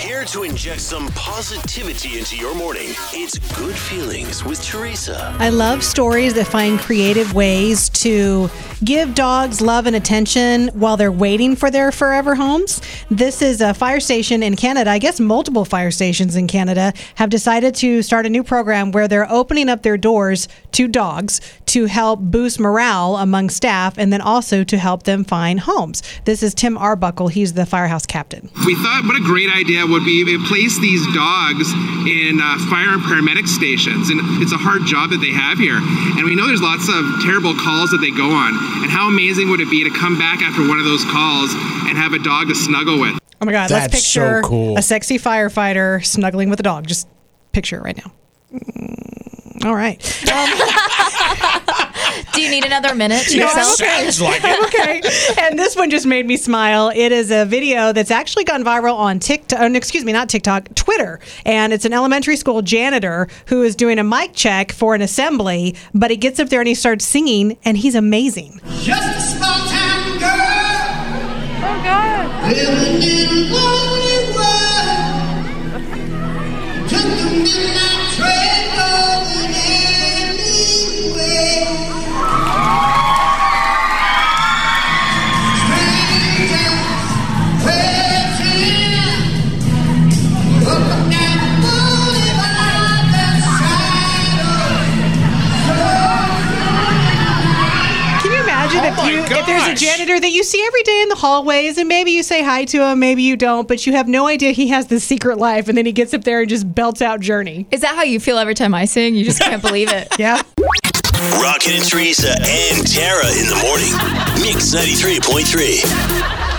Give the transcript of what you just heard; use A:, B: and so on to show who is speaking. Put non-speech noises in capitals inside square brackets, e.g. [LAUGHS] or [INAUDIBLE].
A: Here to inject some positivity into your morning. It's Good Feelings with Teresa.
B: I love stories that find creative ways to give dogs love and attention while they're waiting for their forever homes. This is a fire station in Canada. I guess multiple fire stations in Canada have decided to start a new program where they're opening up their doors to dogs to help boost morale among staff and then also to help them find homes. This is Tim Arbuckle. He's the firehouse captain.
C: We thought what a great idea would be to place these dogs in uh, fire and paramedic stations. And it's a hard job that they have here. And we know there's lots of terrible calls that they go on. And how amazing would it be to come back after one of those calls and have a dog to snuggle with?
B: Oh my God,
D: That's
B: let's
D: so
B: picture
D: cool.
B: a sexy firefighter snuggling with a dog. Just picture it right now. Mm, All right.
E: Do you [LAUGHS] need another minute to
B: No, I'm
E: yourself?
B: okay.
D: Sounds like it.
B: okay. And this one just made me smile. It is a video that's actually gone viral on TikTok. uh, Excuse me, not TikTok, Twitter. And it's an elementary school janitor who is doing a mic check for an assembly, but he gets up there and he starts singing, and he's amazing.
F: Just a small town girl
E: Oh God.
F: living in a lonely world. Took the midnight
B: if
D: Oh my
B: you if there's a janitor that you see every day in the hallways and maybe you say hi to him, maybe you don't, but you have no idea he has this secret life and then he gets up there and just belts out Journey.
E: Is that how you feel every time I sing? You just can't believe it. [LAUGHS]
B: Yeah.
A: Rocket and Teresa and Tara in the morning. Mix 93.3.